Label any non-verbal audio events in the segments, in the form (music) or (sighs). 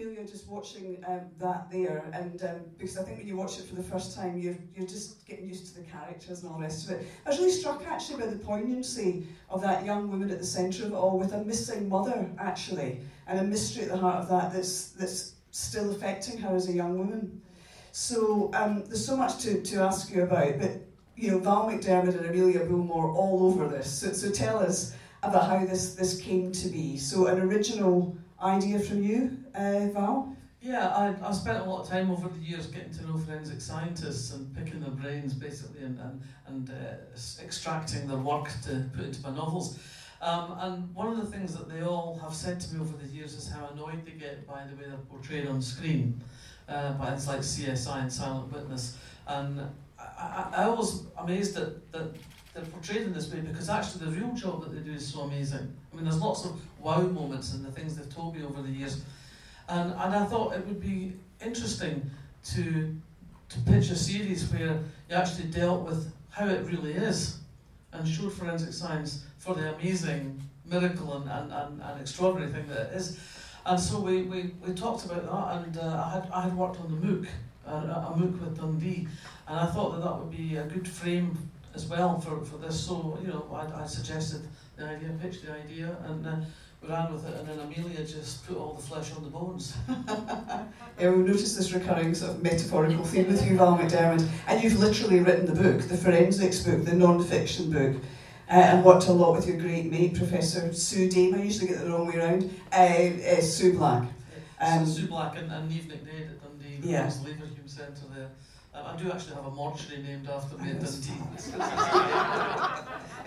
Amelia, just watching um, that there, and um, because I think when you watch it for the first time, you're, you're just getting used to the characters and all the rest of it. I was really struck actually by the poignancy of that young woman at the centre of it all, with a missing mother actually, and a mystery at the heart of that that's that's still affecting her as a young woman. So um, there's so much to, to ask you about, but you know Val McDermid and Amelia Bullmore all over this. So, so tell us about how this this came to be. So an original idea from you, uh, Val? Yeah, I, I spent a lot of time over the years getting to know forensic scientists and picking their brains basically and, and, and uh, extracting their work to put into my novels. Um, and one of the things that they all have said to me over the years is how annoyed they get by the way they're portrayed on screen, uh, by things like CSI and Silent Witness. And I, I, I was amazed that, that they're portrayed in this way because actually the real job that they do is so amazing. I mean, there's lots of wow moments in the things they've told me over the years. And, and I thought it would be interesting to, to pitch a series where you actually dealt with how it really is and showed forensic science for the amazing miracle and, and, and, and extraordinary thing that it is. And so we, we, we talked about that, and uh, I, had, I had worked on the MOOC, a, a MOOC with Dundee, and I thought that that would be a good frame as well for, for this. So, you know, I, I suggested the idea, pitched the idea, and uh, we ran with it, and then Amelia just put all the flesh on the bones. yeah, we've noticed this recurring sort of metaphorical theme with you, Val McDermid, and you've literally written the book, the forensics book, the non-fiction book. Uh, and worked a lot with your great mate, Professor Sue Dame. I usually get the wrong way around. Uh, uh, Sue Black. Um, so Sue Black and, and Niamh Nic Daéid at Dundee, the yeah. Leverhulme Centre there. Um, I do actually have a mortuary named after me at Dundee.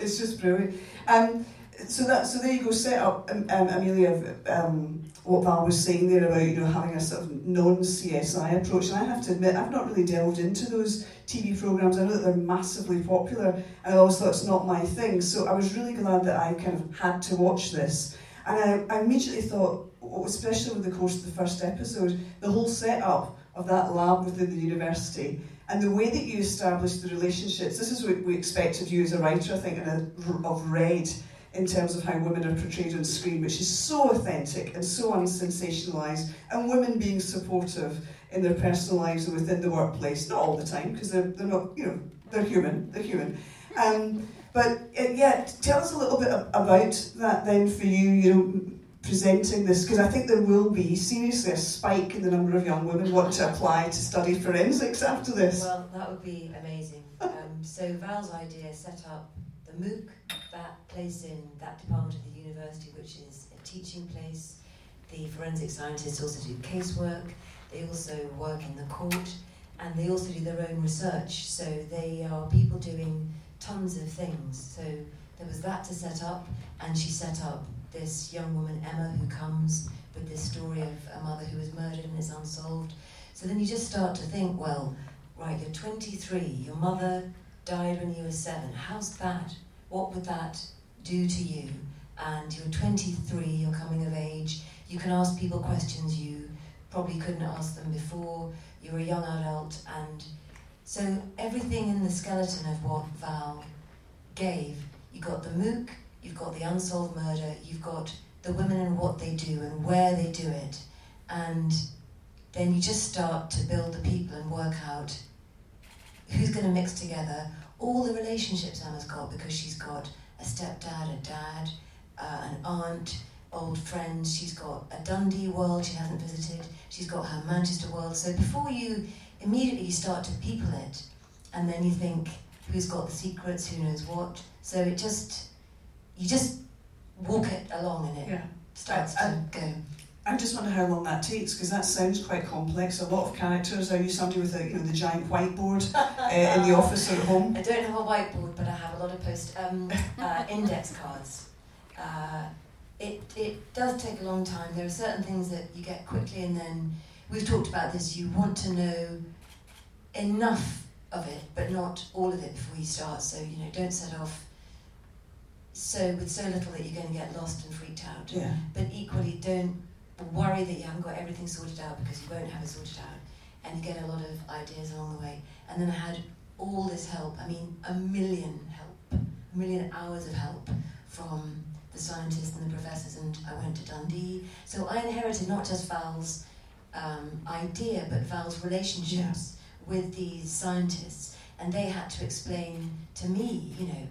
(laughs) it's just brilliant. Um, so that so there you go. Set up, um, um, Amelia. Um, what Val was saying there about you know having a sort of non CSI approach, and I have to admit I've not really delved into those TV programs. I know that they're massively popular, and I always thought it's not my thing. So I was really glad that I kind of had to watch this, and I, I immediately thought, especially with the course of the first episode, the whole setup of that lab within the university and the way that you established the relationships. This is what we expect of you as a writer, I think, and of Red in terms of how women are portrayed on screen, which is so authentic and so unsensationalised, and women being supportive in their personal lives and within the workplace, not all the time, because they're, they're not, you know, they're human, they're human. Um, but uh, yeah, tell us a little bit about that then for you, you know, presenting this, because I think there will be seriously a spike in the number of young women wanting to apply to study forensics after this. Well, that would be amazing. Um, so Val's idea set up the MOOC, that place in that department of the university, which is a teaching place. The forensic scientists also do casework. They also work in the court, and they also do their own research. So they are people doing tons of things. So there was that to set up, and she set up this young woman, Emma, who comes with this story of a mother who was murdered and is unsolved. So then you just start to think, well, right, you're 23, your mother died when you were seven. How's that? What would that do to you? And you're 23, you're coming of age. You can ask people questions you probably couldn't ask them before. You're a young adult, and so everything in the skeleton of what Val gave, you got the MOOC, you've got the unsolved murder, you've got the women and what they do and where they do it, and then you just start to build the people and work out who's going to mix together all the relationships Emma's got because she's got a stepdad, a dad, uh, an aunt, old friends. She's got a Dundee world she hasn't visited. She's got her Manchester world. So before you immediately start to people it, and then you think who's got the secrets, who knows what. So it just you just walk it along and it yeah. starts to go. I just wonder how long that takes because that sounds quite complex. A lot of characters. Are you somebody with a, you know the giant whiteboard uh, (laughs) in the office or at home? I don't have a whiteboard, but I have a lot of post um, uh, (laughs) index cards. Uh, it it does take a long time. There are certain things that you get quickly, and then we've talked about this. You want to know enough of it, but not all of it before you start. So you know, don't set off so with so little that you're going to get lost and freaked out. Yeah. But equally, don't worry that you haven't got everything sorted out because you won't have it sorted out. And you get a lot of ideas along the way. And then I had all this help I mean, a million help, a million hours of help from the scientists and the professors. And I went to Dundee. So I inherited not just Val's um, idea, but Val's relationships with these scientists. And they had to explain to me, you know,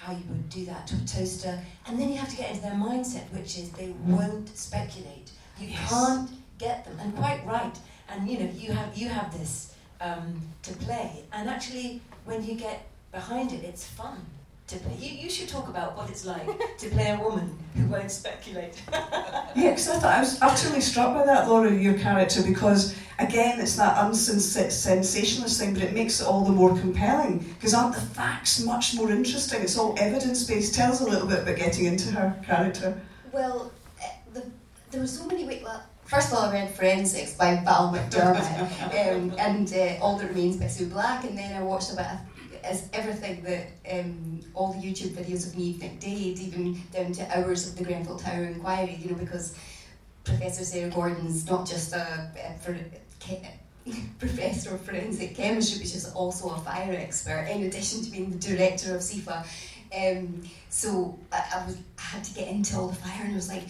how you would do that to a toaster. And then you have to get into their mindset, which is they won't speculate. You Yes. can't get them, and quite right. And you know, you have you have this um, to play, and actually, when you get behind it, it's fun to play. You, you should talk about what it's like to play a woman who won't speculate. (laughs) Yeah, because I thought I was utterly struck by that, Laura, your character, because again, it's that unsensationalist thing, but it makes it all the more compelling. Because aren't the facts much more interesting? It's all evidence based. Tell us a little bit about getting into her character. Well, uh, the, there were so many ways. Well, first of all, I read Forensics by Val McDermott (laughs) um, and uh, All That Remains by Sue Black, and then I watched a as everything that um, all the YouTube videos of Niamh Nic Daéid, even down to hours of the Grenfell Tower inquiry, you know, because Professor Sarah Gordon's not just a, a for, (laughs) professor of forensic chemistry, but she's also a fire expert, in addition to being the director of SIFA. Um, so I, I was I had to get into all the fire, and I was like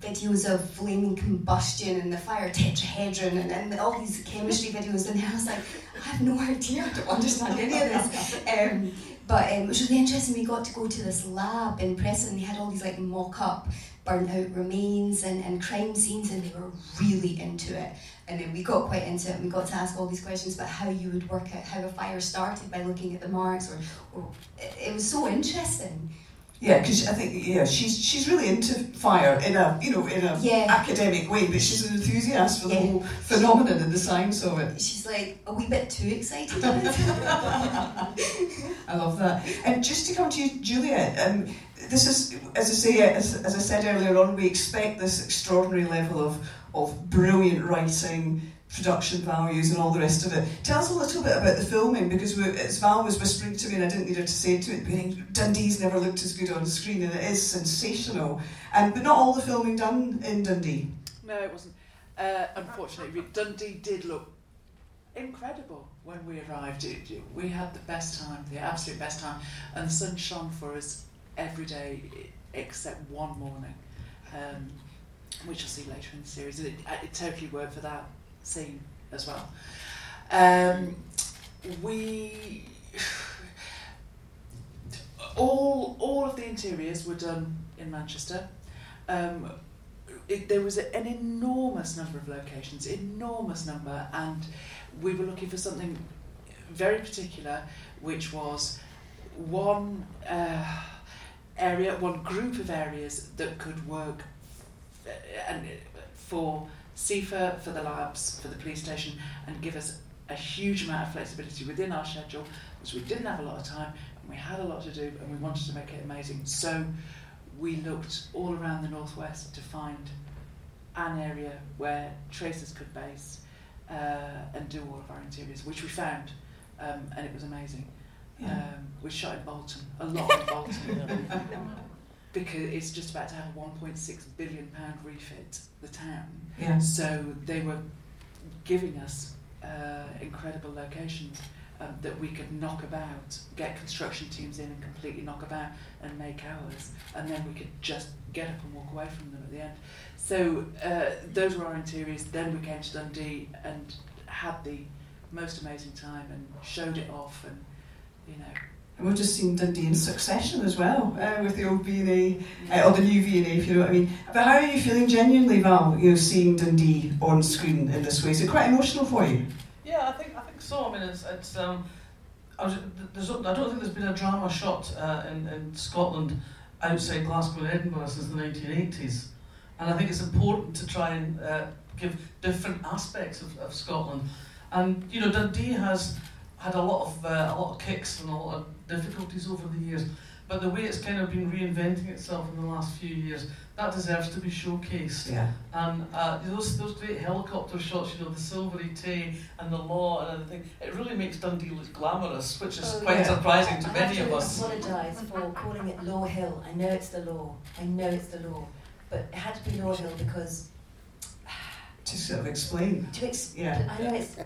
videos of flaming combustion and the fire tetrahedron and, and all these chemistry videos, and I was like, I have no idea, I don't understand any of this. Um, but um, it was really interesting. We got to go to this lab in Preston. They had all these like mock-up burnt out remains and, and crime scenes, and they were really into it. And then we got quite into it. and We got to ask all these questions about how you would work out how a fire started by looking at the marks, or, or it, it was so interesting. Yeah, because I think yeah, she's she's really into fire in a you know in a Yeah. academic way, but she's an enthusiast for the whole phenomenon and the science of it. She's like a wee bit too excited. (laughs) I love that. And just to come to you, Juliet, um, this is, as I say, as, as I said earlier on, we expect this extraordinary level of, of brilliant writing, production values, and all the rest of it. Tell us a little bit about the filming, because we, as Val was whispering to me, and I didn't need her to say it to me Dundee's never looked as good on screen, and it is sensational. And but not all the filming done in Dundee. No, it wasn't. Uh, unfortunately, Dundee did look incredible when we arrived. It, it- we had the best time, the absolute best time, and the sun shone for us every day except one morning, um, which you'll see later in the series. It, it totally worked for that scene as well. Um, we all all of the interiors were done in Manchester. Um, it, there was an enormous number of locations, enormous number, and we were looking for something very particular, which was one uh, area, one group of areas that could work uh, and for SIFA, for the labs, for the police station, and give us a huge amount of flexibility within our schedule, because we didn't have a lot of time and we had a lot to do, and we wanted to make it amazing. So we looked all around the northwest to find an area where Traces could base uh, and do all of our interiors, which we found, um, and it was amazing. Um, we shot in Bolton, a lot in Bolton, (laughs) (laughs) because it's just about to have a 1.6 billion pound refit the town. Yeah. So they were giving us uh, incredible locations um, that we could knock about, get construction teams in and completely knock about and make ours, and then we could just get up and walk away from them at the end. So uh, those were our interiors. Then we came to Dundee and had the most amazing time and showed it off, and you know. And we've just seen Dundee in succession as well, uh, with the old V&A, uh, or the new V&A, if you know what I mean. But how are you feeling genuinely, Val, you know, seeing Dundee on screen in this way? Is it quite emotional for you? Yeah, I think I think so. I mean, it's it's. Um, I, was, there's, I don't think there's been a drama shot uh, in in Scotland outside Glasgow and Edinburgh since the 1980s, and I think it's important to try and uh, give different aspects of, of Scotland. And you know, Dundee has had a lot of uh, a lot of kicks and a lot of difficulties over the years, but the way it's kind of been reinventing itself in the last few years, that deserves to be showcased. Yeah. And uh, those those great helicopter shots, you know, the silvery tay and the law and everything, it really makes Dundee look glamorous, which is Oh, quite yeah. surprising to I many have of to us. apologise for calling it Law Hill. I know it's the law. I know it's the law. But it had to be Law Hill because (sighs) To sort of explain. to ex- Yeah. I know it's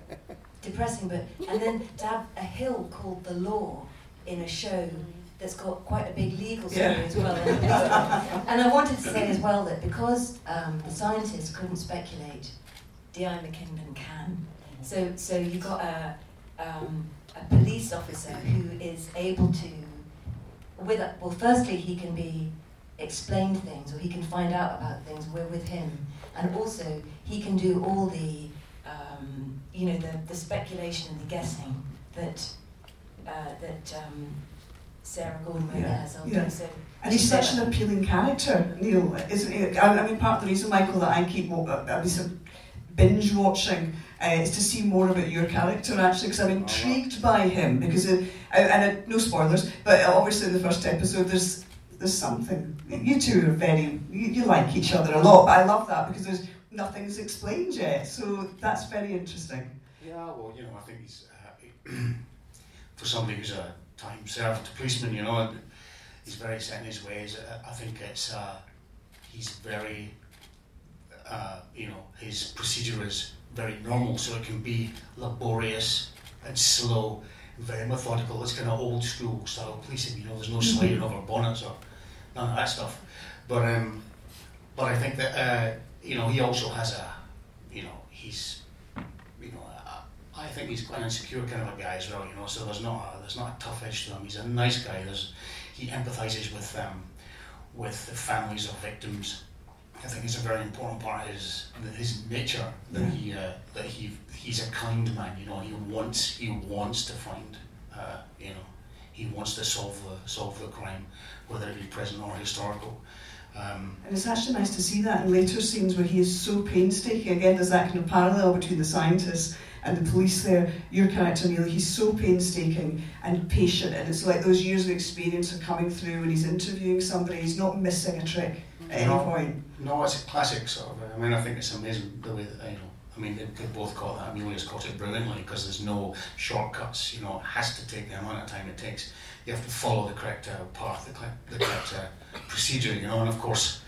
depressing, but and then to have a hill called the law in a show that's got quite a big legal story Yeah. as well. (laughs) And, I wanted to say as well that because um, the scientists couldn't speculate, D.I. McKinnon can. So, so you've got a, um, a police officer who is able to, with a, well, firstly, he can be explained things or he can find out about things. We're with him, and also he can do all the, um, you know, the, the speculation and the guessing that uh, that um, Sarah Gordon Weber Yeah, has. yeah. So And he's such an appealing character, Neil, isn't he? I, I mean, part of the reason, Michael, that I keep wa- uh, I sort of binge watching uh, is to see more about your character, actually, because I'm intrigued by him. Because, it, uh, and uh, no spoilers, but obviously in the first episode, there's there's something. You two are very, you, you like each other a lot, but I love that because there's nothing's explained yet. So that's very interesting. Yeah, well, you know, I think he's uh, (clears throat) for somebody who's a time served policeman, you know, and he's very set in his ways. I- think it's uh, he's very, uh, you know, his procedure is very normal, so it can be laborious and slow, very methodical. It's kind of old school style policing. You know, there's no sliding over bonnets or none of that stuff. But um, but I think that uh, you know he also has a, you know, he's I, I think he's quite an insecure kind of a guy as well, you know. So there's not a, there's not a tough edge to him. He's a nice guy. There's he empathises with um, with the families of victims. I think it's a very important part of his his nature that Yeah. he uh, that he he's a kind man. You know, he wants he wants to find uh, you know he wants to solve the solve the crime, whether it be present or historical. Um, And it's actually nice to see that in later scenes where he is so painstaking. Again, there's that kind of parallel between the scientists and the police there. Your character, Neil, he's so painstaking and patient, and it's like those years of experience are coming through when he's interviewing somebody. He's not missing a trick at any No. point. No, it's a classic sort of. I mean, I think it's amazing the way that you know. I mean, they, they both caught that. Amelia's caught it brilliantly because there's no shortcuts. You know, it has to take the amount of time it takes. You have to follow the correct uh, path, the correct, the correct uh, procedure. You know, and of course,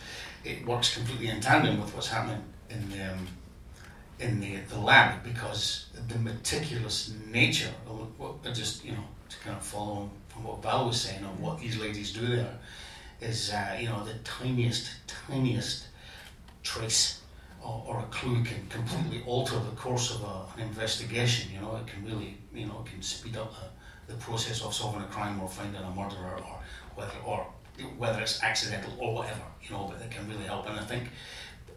it works completely in tandem with what's happening in the um, in the, the lab because the meticulous nature of just you know to kind of follow on from what Val was saying of what these ladies do there is uh, you know the tiniest tiniest trace or, or a clue can completely alter the course of a, an investigation you know? It can really you know it can speed up the, the process of solving a crime or finding a murderer or whether or whether it's accidental or whatever you know but it can really help. And I think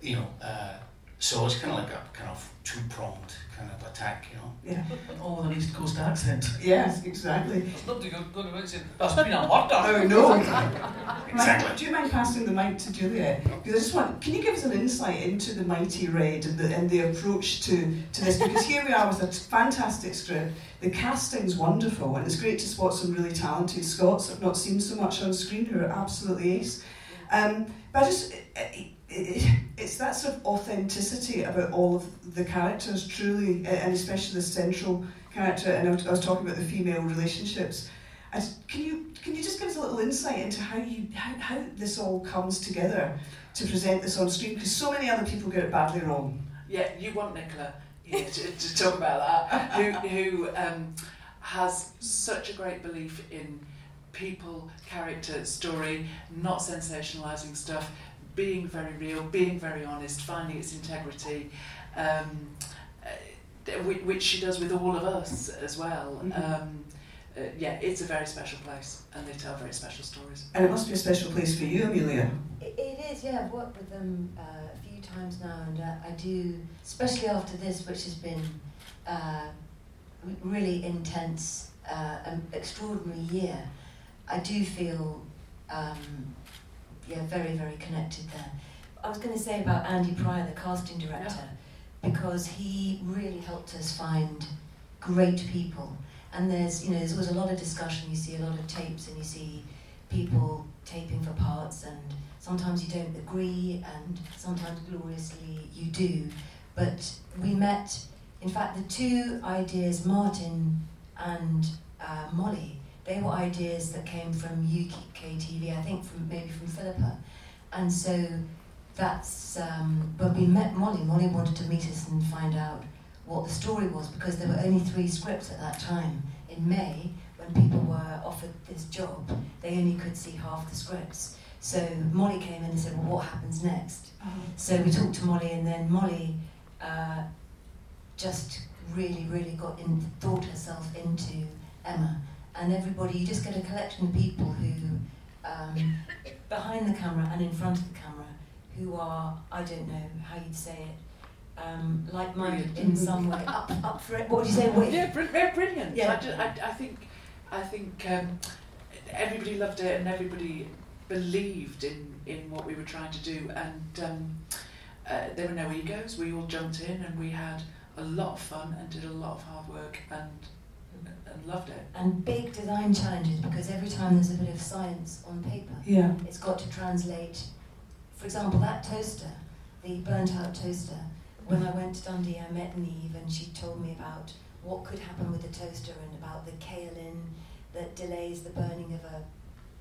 you know uh, so it's kind of like a kind of two-pronged kind of attack you know Yeah. All with an East Coast accent. Yes, exactly. There's nobody go- going about saying, there's been a murder. Oh no. (laughs) Exactly. Mike, do you mind passing the mic to Juliet? Because I just want, can you give us an insight into the Mighty Red and the, and the approach to, to this? Because here we are with a fantastic script. The casting's wonderful, and it's great to spot some really talented Scots I've not seen so much on screen who are absolutely ace. Um, but I just, it, it, it, it's that sort of authenticity about all of the characters, truly, and especially the central character. And I was, I was talking about the female relationships. Can you can you just give us a little insight into how you how, how this all comes together to present this on screen? Because so many other people get it badly wrong. Yeah, you want Nicola here to, to talk about that, who, who um, has such a great belief in people, character, story, not sensationalising stuff, being very real, being very honest, finding its integrity, um, uh, which she does with all of us as well. Mhm. Um, uh, yeah, it's a very special place, and they tell very special stories. And it must be a special place for you, Amelia. It, it is, yeah. I've worked with them uh, a few times now, and uh, I do, especially after this, which has been uh, really intense, uh, an extraordinary year. I do feel, um, yeah, very, very connected there. I was going to say about Andy Pryor, the casting director, because he really helped us find great people. And there's, you know, there's always a lot of discussion. You see a lot of tapes, and you see people taping for parts, and sometimes you don't agree, and sometimes gloriously you do. But we met, in fact, the two ideas, Martin and uh, Molly, they were ideas that came from UK TV, I think from maybe from Philippa. And so that's um, when we met Molly. Molly wanted to meet us and find out what the story was because there were only three scripts at that time. In May, when people were offered this job, they only could see half the scripts. So Molly came in and said, "Well, what happens next?" So we talked to Molly, and then Molly uh, just really, really got in, thought herself into Emma. And everybody, you just get a collection of people who, um, behind the camera and in front of the camera, who are, I don't know how you'd say it, um, like-minded in some way, up, up for it. What would you say? With? (laughs) Yeah, br- yeah, brilliant. Yeah. I, ju- I, I think, I think um, everybody loved it and everybody believed in, in what we were trying to do. And um, uh, there were no egos. We all jumped in and we had a lot of fun and did a lot of hard work and and loved it. And big design challenges because every time there's a bit of science on paper, Yeah. it's got to translate. For example, that toaster, the burnt out toaster, when I went to Dundee, I met Niamh and she told me about what could happen with the toaster and about the kaolin that delays the burning of a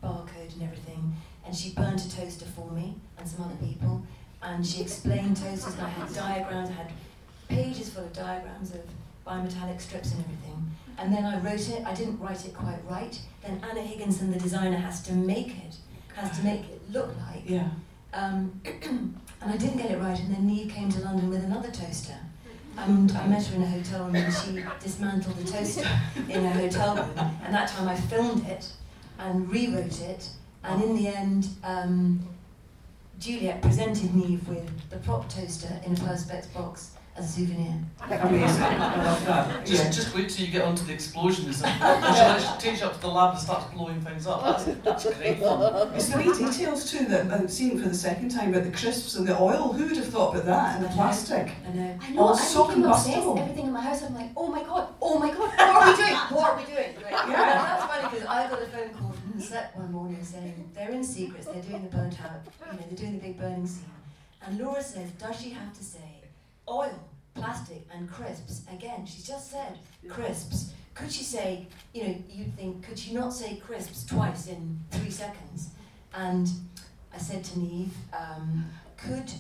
barcode and everything. And she burnt a toaster for me and some other people. And she explained toasters, and I had diagrams, I had pages full of diagrams of bimetallic strips and everything. And then I wrote it, I didn't write it quite right. Then Anna Higginson, the designer, has to make it, has to make it look like. Yeah. Um, (clears throat) and I didn't get it right, and then Niamh came to London with another toaster. And I met her in a hotel room and she dismantled the toaster (laughs) in a hotel room. And that time I filmed it and rewrote it. And in the end, um, Juliet presented Niamh with the prop toaster in a Perspex box a souvenir. Amazing. I love that. Just, Yeah. just wait till you get onto the explosions and and she actually takes you up to the lab and starts blowing things up. That's, that's great fun. It's the wee details too that I'm seeing for the second time about the crisps and the oil. Who would have thought about that and the plastic? I know. I know, All I'm so thinking obsessed. combustible. Everything in my house, I'm like, oh my god, oh my god, what are we doing? What are we doing? Like, Yeah, that's funny because I got a phone call from the set one morning saying they're in secrets, they're doing the burnt out, you know, they're doing the big burning scene. And Laura says, does she have to say oil, plastic, and crisps? Again, she just said crisps. Could she say, you know, you'd think, could she not say crisps twice in three seconds? And I said to Niamh, um, could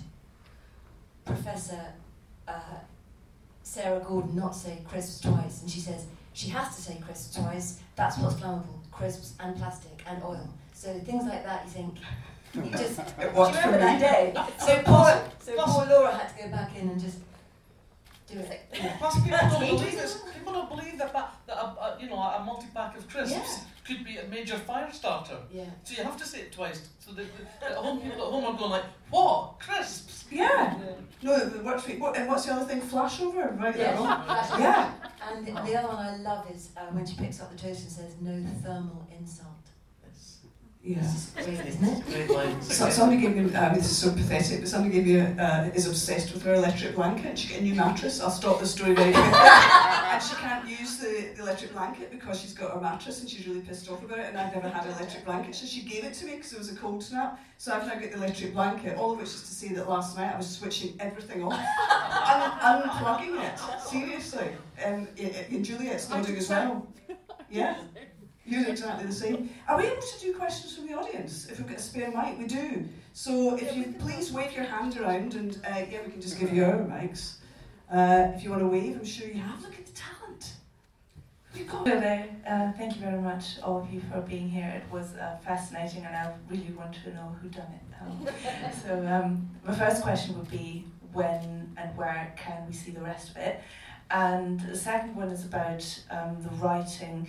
Professor uh, Sarah Gordon not say crisps twice? And she says, she has to say crisps twice. That's what's flammable: crisps and plastic and oil. So things like that, you think you just. (laughs) It Do you remember that day? (laughs) So poor, so poor Laura had to go back in and just do it. Yeah. Plus, people don't (laughs) believe this. People don't believe that, that, that a, a, you know, a multi-pack of crisps Yeah. could be a major fire starter. Yeah. So you have to say it twice. So the, the, at home people at home are going like, "What crisps?" Yeah. No, it works for me. What, and what's the other thing? Flashover, right? Yeah. there. Yeah. And the, the other one I love is uh, when she picks up the toast and says, "No thermal insult." It's Yeah. This is great, isn't it? great. So, somebody gave me, I mean, this is so pathetic, but somebody gave me a, uh, is obsessed with her electric blanket. She got a new mattress. I'll stop the story very quickly. (laughs) and she can't use the, the electric blanket because she's got her mattress and she's really pissed off about it. And I've never had an electric blanket, so she gave it to me because it was a cold snap. So I've now got the electric blanket, all of which is to say that last night I was switching everything off, (laughs) un- unplugging it. Seriously. Um, eh, eh, and, and Juliet's nodding as well. Yeah. (laughs) You're exactly the same. Are we able to do questions from the audience? If we've got a spare mic, we do. So if you please wave your hand around, and uh, yeah, we can just give you our mics. Uh, if you want to wave, I'm sure you have. Look at the talent. You got Hello there. Uh, thank you very much, all of you, for being here. It was uh, fascinating, and I really want to know who done it. Um, (laughs) so um, my first question would be when and where can we see the rest of it? And the second one is about um, the writing.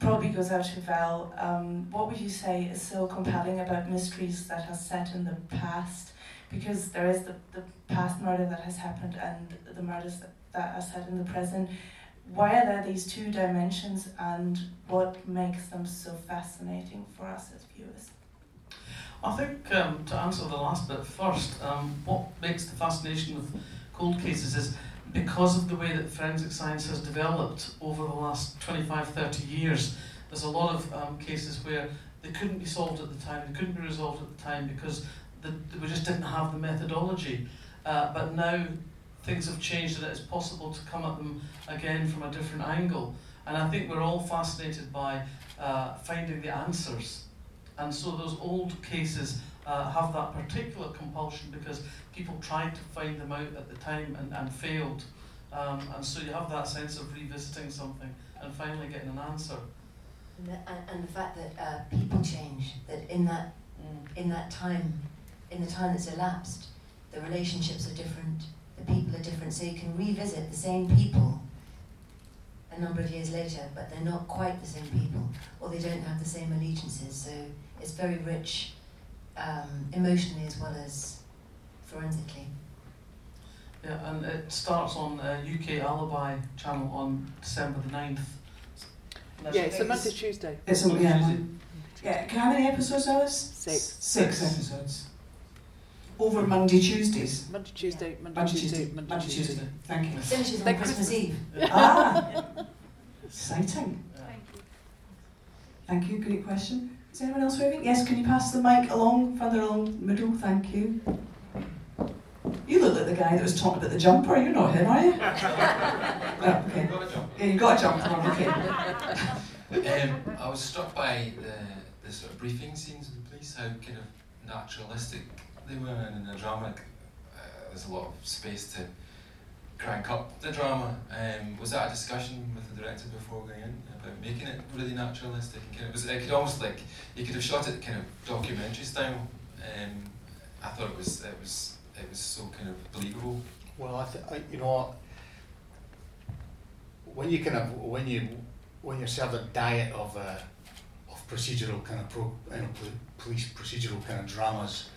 Probably goes out to Val. Um, what would you say is so compelling about mysteries that are set in the past? Because there is the, the past murder that has happened and the murders that, that are set in the present why are there these two dimensions and what makes them so fascinating for us as viewers? I think um, to answer the last bit first, um, what makes the fascination with cold cases is because of the way that forensic science has developed over the last 25, 30 years, there's a lot of um, cases where they couldn't be solved at the time, they couldn't be resolved at the time because the, we just didn't have the methodology. Uh, but now things have changed and it's possible to come at them again from a different angle. And I think we're all fascinated by uh, finding the answers. And so those old cases uh, have that particular compulsion because people tried to find them out at the time and, and failed. Um, and so you have that sense of revisiting something and finally getting an answer. And the, and, the fact that uh, people change, that in that in that time, in the time that's elapsed, the relationships are different, the people are different, so you can revisit the same people a number of years later, but they're not quite the same people, or they don't have the same allegiances. So it's very rich um, emotionally as well as forensically. Yeah, and it starts on uh, UK Alibi channel on December the 9th. And Yeah, that's- it's a Monday, Tuesday. It's a, Monday, yeah, Tuesday. one- yeah. Can how many episodes, Alice? Six. Six episodes. Over Monday, Tuesdays. Monday, Tuesday, Monday, Monday, Tuesday, Tuesday, Monday, Monday, Tuesday. Tuesday. Thank you. Finishes on Christmas, Christmas. Eve. ah, (laughs) exciting. Thank you. Thank. Great question. Is anyone else waving? Yes. Can you pass the mic along, further along the middle? Thank you. You look like the guy that was talking about the jumper. You're not him, are you? (laughs) oh, okay. Yeah, you got a jumper on. Okay. Um, I was struck by the, the sort of briefing scenes of the police, how kind of naturalistic they were, and in the drama, uh, there's a lot of space to crank up the drama. Um, was that a discussion with the director before going in about making it really naturalistic? And kind of, was it, it could almost like you could have shot it kind of documentary style. Um, I thought it was it was it was so kind of believable. Well, I, th- I you know? When you kind of when you when you're served a diet of uh, of procedural kind of pro, you know, pol- police procedural kind of dramas,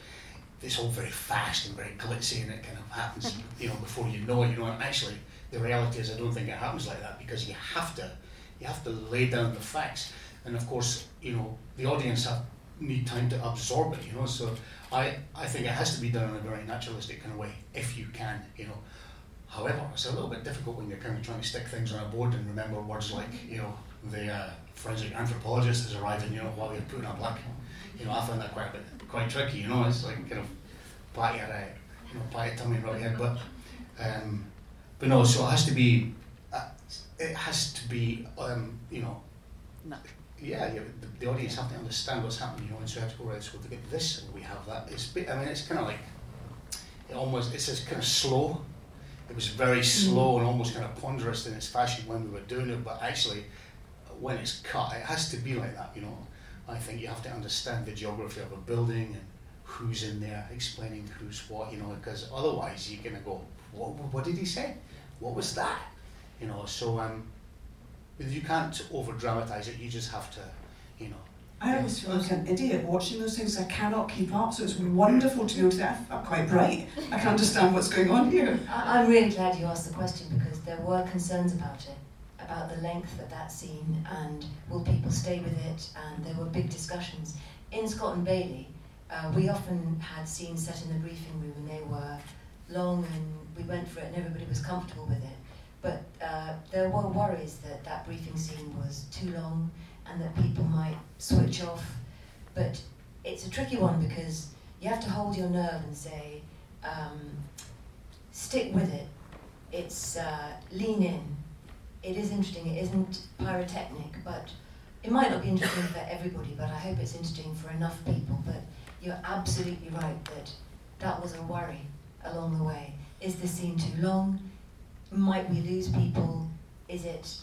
it's all very fast and very glitzy, and it kind of happens, (laughs) you know, before you know it. You know, and actually, the reality is, I don't think it happens like that because you have to you have to lay down the facts, and of course, you know, the audience have need time to absorb it. You know, so I I think it has to be done in a very naturalistic kind of way if you can. You know. However, it's a little bit difficult when you're kind of trying to stick things on a board and remember words like, you know, the uh, forensic anthropologist is arriving, you know, while you're putting a black. You know, I find that quite a bit, quite tricky. You know, it's like kind of pat your, uh, you know, pat your tummy right here. But, um, but no. So it has to be, uh, it has to be, um, you know, No. yeah, you, the, the audience have to understand what's happening, you know, and so you have to go right. So to get this, and we have that. It's, bit- I mean, it's kind of like, it almost, it's just kind of slow. It was very slow and almost kind of ponderous in its fashion when we were doing it, but actually, when it's cut, it has to be like that, you know. I think you have to understand the geography of a building and who's in there, explaining who's what, you know, because otherwise you're gonna go, what, what did he say? What was that? You know, so um, you can't over dramatize it. You just have to, you know. I always feel like an idiot watching those things. I cannot keep up, so it's wonderful to be able to say, I'm quite bright. I can understand what's going on here. I- I'm really glad you asked the question because there were concerns about it, about the length of that scene and will people stay with it, and there were big discussions. In Scott and Bailey, uh, we often had scenes set in the briefing room and they were long and we went for it and everybody was comfortable with it. But uh, there were worries that that briefing scene was too long and that people might switch off. But it's a tricky one because you have to hold your nerve and say, um, stick with it. It's uh, lean in. It is interesting. It isn't pyrotechnic, but it might not be interesting for everybody. But I hope it's interesting for enough people. But you're absolutely right that that was a worry along the way. Is the scene too long? Might we lose people? Is it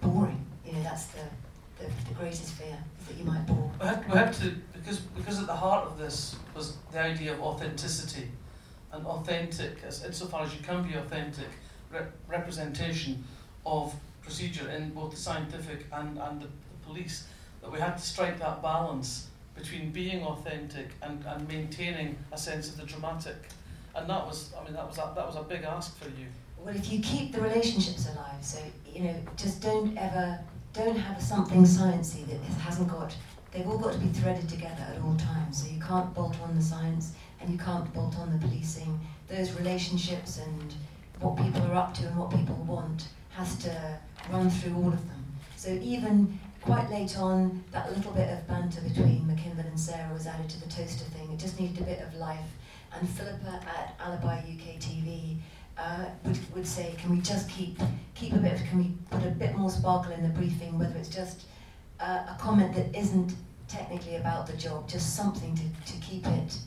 boring? You know, that's the, the, the greatest fear that you might bore. We had, we had to because because at the heart of this was the idea of authenticity, and authentic, as insofar as you can be authentic, re- representation of procedure in both the scientific and and the, the police. That we had to strike that balance between being authentic and, and maintaining a sense of the dramatic, and that was I mean that was a, that was a big ask for you. Well, if you keep the relationships alive, so you know, just don't ever, don't have something sciency that hasn't got. They've all got to be threaded together at all times. So you can't bolt on the science and you can't bolt on the policing. Those relationships and what people are up to and what people want has to run through all of them. So even quite late on, that little bit of banter between McKinnon and Sarah was added to the toaster thing. It just needed a bit of life. And Philippa at Alibi UK TV uh, would, would say, can we just keep keep a bit of, can we put a bit more sparkle in the briefing, whether it's just uh, a comment that isn't technically about the job, just something to, to keep it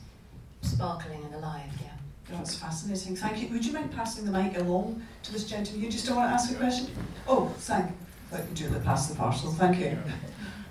sparkling and alive, yeah. That's fascinating. Thank you. Would you mind passing the mic along to this gentleman? You just don't want to ask a question? Oh, thank. Thought you do the pass the parcel. Thank you.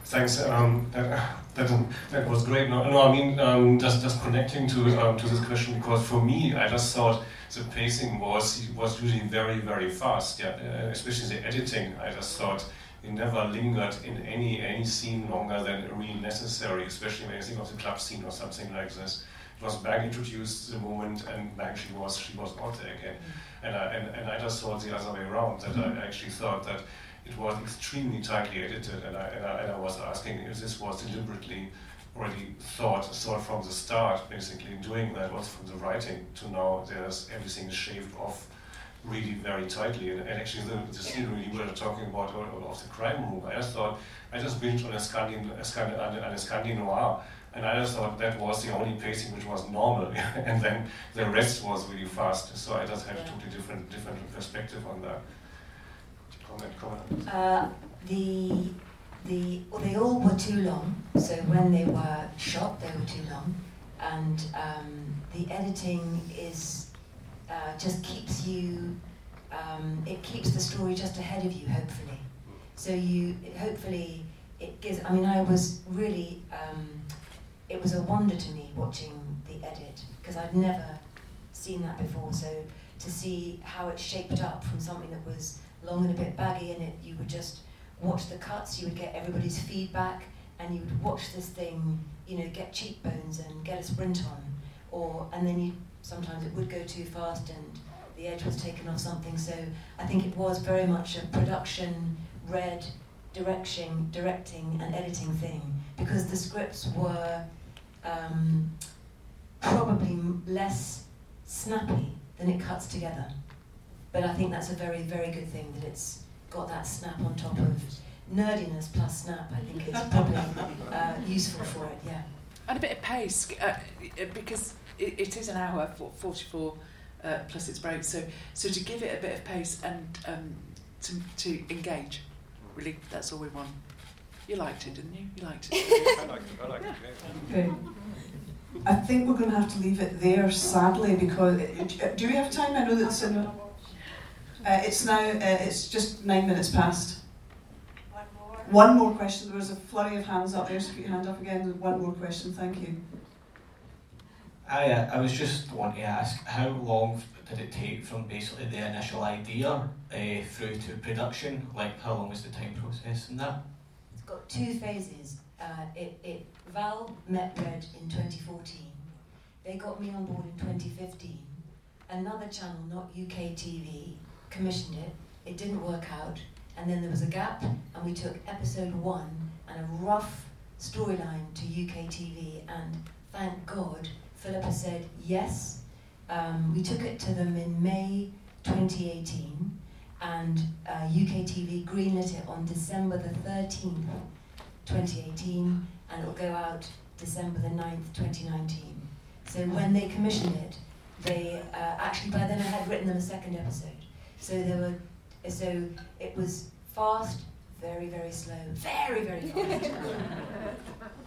Thanks. Um, that, that, that was great. No, no I mean um, just just connecting to um, to this question because for me, I just thought the pacing was was usually very very fast. Yeah, uh, especially the editing. I just thought it never lingered in any any scene longer than really necessary. Especially when you think of the club scene or something like this. Was back introduced the moment, and back she was she was out there again. Mm-hmm. And I, and, and I just thought the other way around that I mm-hmm. actually thought that it was extremely tightly edited, and I, and I, and I was asking if this was deliberately already thought thought from the start, basically doing that was from the writing to now there's everything shaved off really very tightly. And, and actually the, the scenery you were talking about uh, of the crime room, I just thought I just built on a Scandin, a Scandin, a Scandin noir. And I just thought that was the only pacing which was normal, (laughs) and then the rest was really fast. So I just had a totally different different perspective on that. Comment, comment. Uh, the the well, they all were too long. So when they were shot, they were too long, and um, the editing is uh, just keeps you. Um, it keeps the story just ahead of you, hopefully. So you hopefully it gives. I mean, I was really. Um, it was a wonder to me watching the edit because I'd never seen that before. So to see how it shaped up from something that was long and a bit baggy, and it you would just watch the cuts, you would get everybody's feedback, and you would watch this thing, you know, get cheekbones and get a sprint on, or and then you sometimes it would go too fast and the edge was taken off something. So I think it was very much a production, read, direction, directing, and editing thing because the scripts were um, probably less snappy than it cuts together. But I think that's a very, very good thing that it's got that snap on top of nerdiness plus snap. I think it's probably uh, useful for it, yeah. And a bit of pace, uh, because it, it is an hour, 44 uh, plus its break. So, so to give it a bit of pace and um, to, to engage, really, that's all we want. You liked it, didn't you? You liked it. (laughs) I liked it. I liked yeah. Okay. I think we're going to have to leave it there, sadly, because uh, do we have time? I know that cinema. Uh, it's now. Uh, it's just nine minutes past. One more. One more question. There was a flurry of hands up there. So put your hand up again. One more question. Thank you. I, uh, I was just wanting to ask, how long did it take from basically the initial idea uh, through to production? Like, how long was the time process in that? It's got two phases. Uh, it, it Val met Red in 2014. They got me on board in 2015. Another channel, not UK TV, commissioned it. It didn't work out. And then there was a gap, and we took episode one and a rough storyline to UK TV. And thank God, Philippa said yes. Um, we took it to them in May 2018, and uh, UK TV greenlit it on December the 13th, 2018 and it'll go out December the 9th, 2019. So when they commissioned it, they uh, actually by then I had written them a second episode. So they were, so it was fast, very very slow, very very fast. (laughs)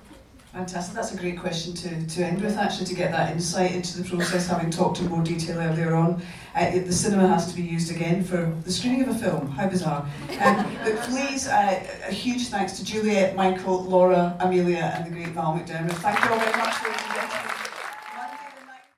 Fantastic. That's a great question to, to end with, actually, to get that insight into the process, having talked in more detail earlier on. Uh, the cinema has to be used again for the screening of a film. How bizarre. Um, but please, uh, a huge thanks to Juliet, Michael, Laura, Amelia, and the great Val McDermid. Thank you all very much for